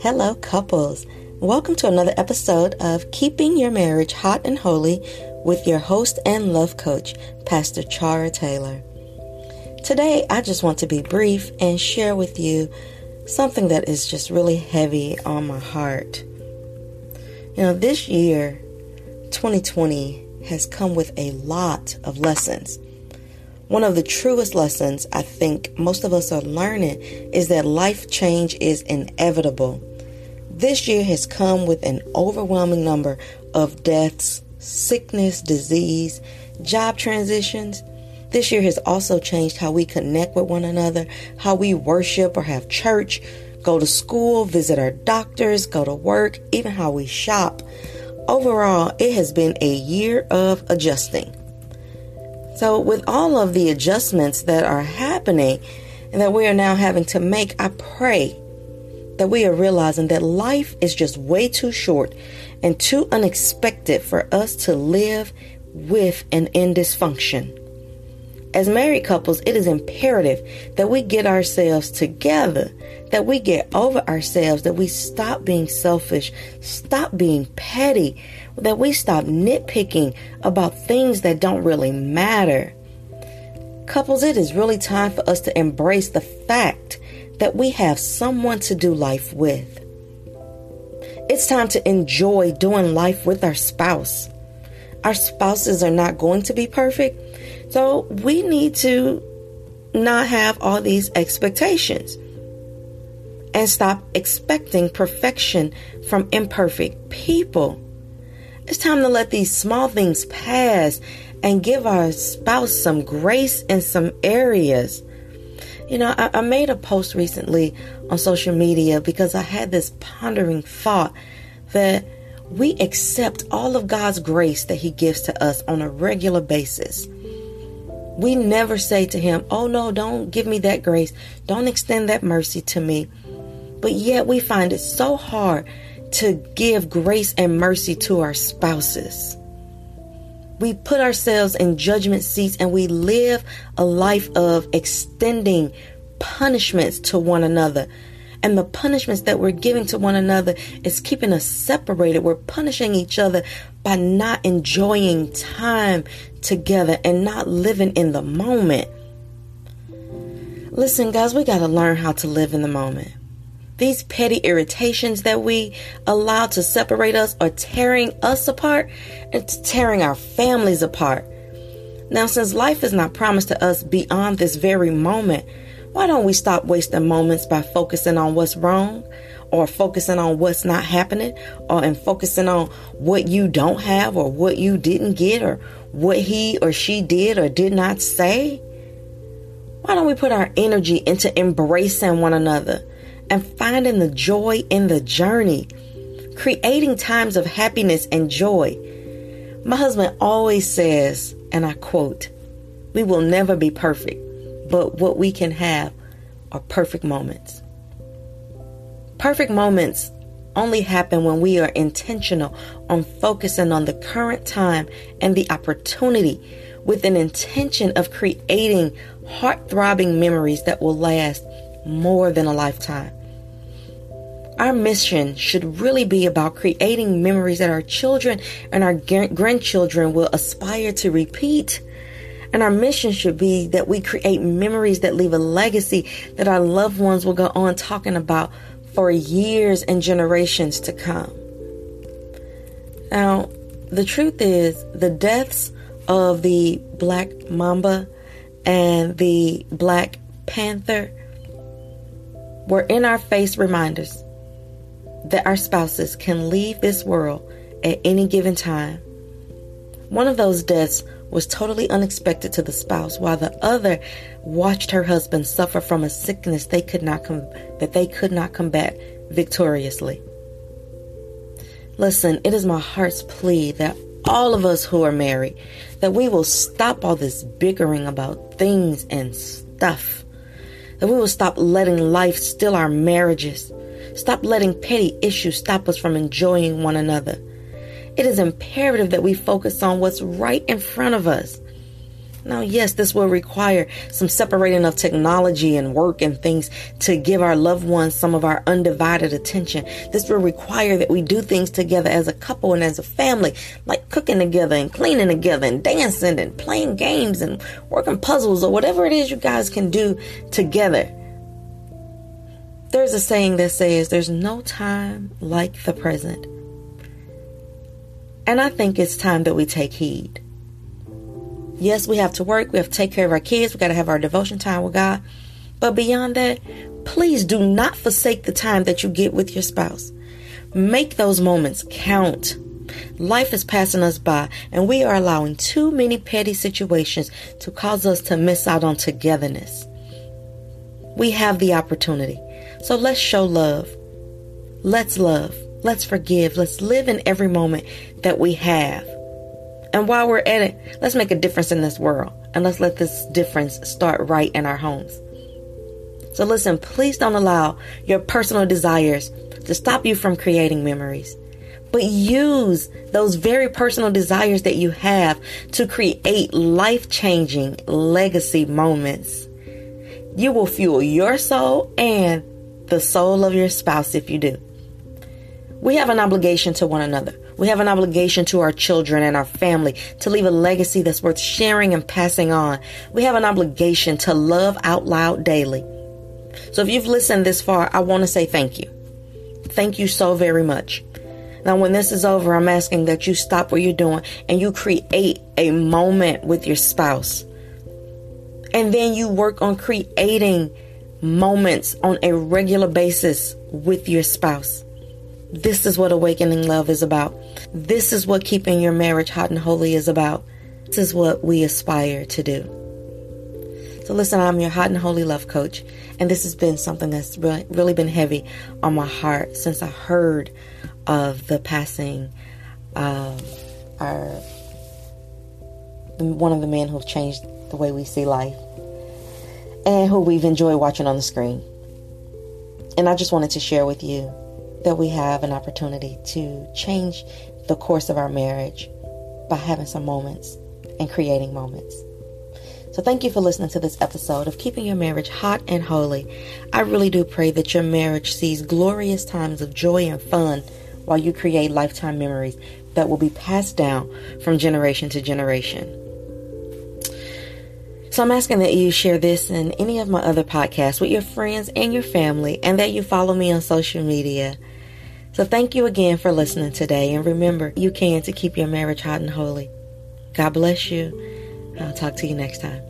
Hello, couples. Welcome to another episode of Keeping Your Marriage Hot and Holy with your host and love coach, Pastor Chara Taylor. Today, I just want to be brief and share with you something that is just really heavy on my heart. You know, this year, 2020, has come with a lot of lessons. One of the truest lessons I think most of us are learning is that life change is inevitable. This year has come with an overwhelming number of deaths, sickness, disease, job transitions. This year has also changed how we connect with one another, how we worship or have church, go to school, visit our doctors, go to work, even how we shop. Overall, it has been a year of adjusting. So, with all of the adjustments that are happening and that we are now having to make, I pray that we are realizing that life is just way too short and too unexpected for us to live with and in dysfunction. As married couples, it is imperative that we get ourselves together, that we get over ourselves, that we stop being selfish, stop being petty, that we stop nitpicking about things that don't really matter. Couples, it is really time for us to embrace the fact that we have someone to do life with. It's time to enjoy doing life with our spouse. Our spouses are not going to be perfect, so we need to not have all these expectations and stop expecting perfection from imperfect people. It's time to let these small things pass and give our spouse some grace in some areas. You know, I, I, made a post recently on social media because I had this pondering thought that we accept all of God's grace that He gives to us on a regular basis. We never say to Him, Oh no, don't give me that grace. Don't extend that mercy to me. But yet we find it so hard to give grace and mercy to our spouses. We put ourselves in judgment seats and we live a life of extending punishments to one another. And the punishments that we're giving to one another is keeping us separated. We're punishing each other by not enjoying time together and not living in the moment. Listen, guys, we got to learn how to live in the moment. These petty irritations that we allow to separate us are tearing us apart. and tearing our families apart. Now, since life is not promised to us beyond this very moment, why don't we stop wasting moments by focusing on what's wrong or focusing on what's not happening or and focusing on what you don't have or what you didn't get or what he or she did or did not say? Why don't we put our energy into embracing one another? And finding the joy in the journey, creating times of happiness and joy. My husband always says, and I quote, We will never be perfect, but what we can have are perfect moments. Perfect moments only happen when we are intentional on focusing on the current time and the opportunity with an intention of creating heart throbbing memories that will last more than a lifetime. Our mission should really be about creating memories that our children and our grandchildren will aspire to repeat. And our mission should be that we create memories that leave a legacy that our loved ones will go on talking about for years and generations to come. Now, the truth is, the deaths of the black mamba and the black panther were in our face reminders that our spouses can leave this world at any given time. One of those deaths was totally unexpected to the spouse, while the other watched her husband suffer from a sickness they could not com- that they could not combat victoriously. Listen, it is my heart's plea that all of us who are married that we will stop all this bickering about things and stuff. That we will stop letting life steal our marriages Stop letting petty issues stop us from enjoying one another. It is imperative that we focus on what's right in front of us. Now, yes, this will require some separating of technology and work and things to give our loved ones some of our undivided attention. This will require that we do things together as a couple and as a family, like cooking together and cleaning together and dancing and playing games and working puzzles or whatever it is you guys can do together. There's a saying that says there's no time like the present. And I think it's time that we take heed. Yes, we have to work, we have to take care of our kids, we got to have our devotion time with God. But beyond that, please do not forsake the time that you get with your spouse. Make those moments count. Life is passing us by, and we are allowing too many petty situations to cause us to miss out on togetherness. We have the opportunity. So let's show love. Let's love. Let's forgive. Let's live in every moment that we have. And while we're at it, let's make a difference in this world. And let's let this difference start right in our homes. So listen, please don't allow your personal desires to stop you from creating memories. But use those very personal desires that you have to create life changing legacy moments. You will fuel your soul and the soul of your spouse if you do. We have an obligation to one another. We have an obligation to our children and our family to leave a legacy that's worth sharing and passing on. We have an obligation to love out loud daily. So if you've listened this far, I want to say thank you. Thank you so very much. Now, when this is over, I'm asking that you stop what you're doing and you create a moment with your spouse. And then you work on creating moments on a regular basis with your spouse. This is what awakening love is about. This is what keeping your marriage hot and holy is about. This is what we aspire to do. So, listen, I'm your hot and holy love coach, and this has been something that's really, really been heavy on my heart since I heard of the passing of our one of the men who've changed the way we see life and who we've enjoyed watching on the screen. And I just wanted to share with you that we have an opportunity to change the course of our marriage by having some moments and creating moments. So, thank you for listening to this episode of Keeping Your Marriage Hot and Holy. I really do pray that your marriage sees glorious times of joy and fun while you create lifetime memories that will be passed down from generation to generation. So I'm asking that you share this and any of my other podcasts with your friends and your family, and that you follow me on social media. So thank you again for listening today. And remember, you can to keep your marriage hot and holy. God bless you. I'll talk to you next time.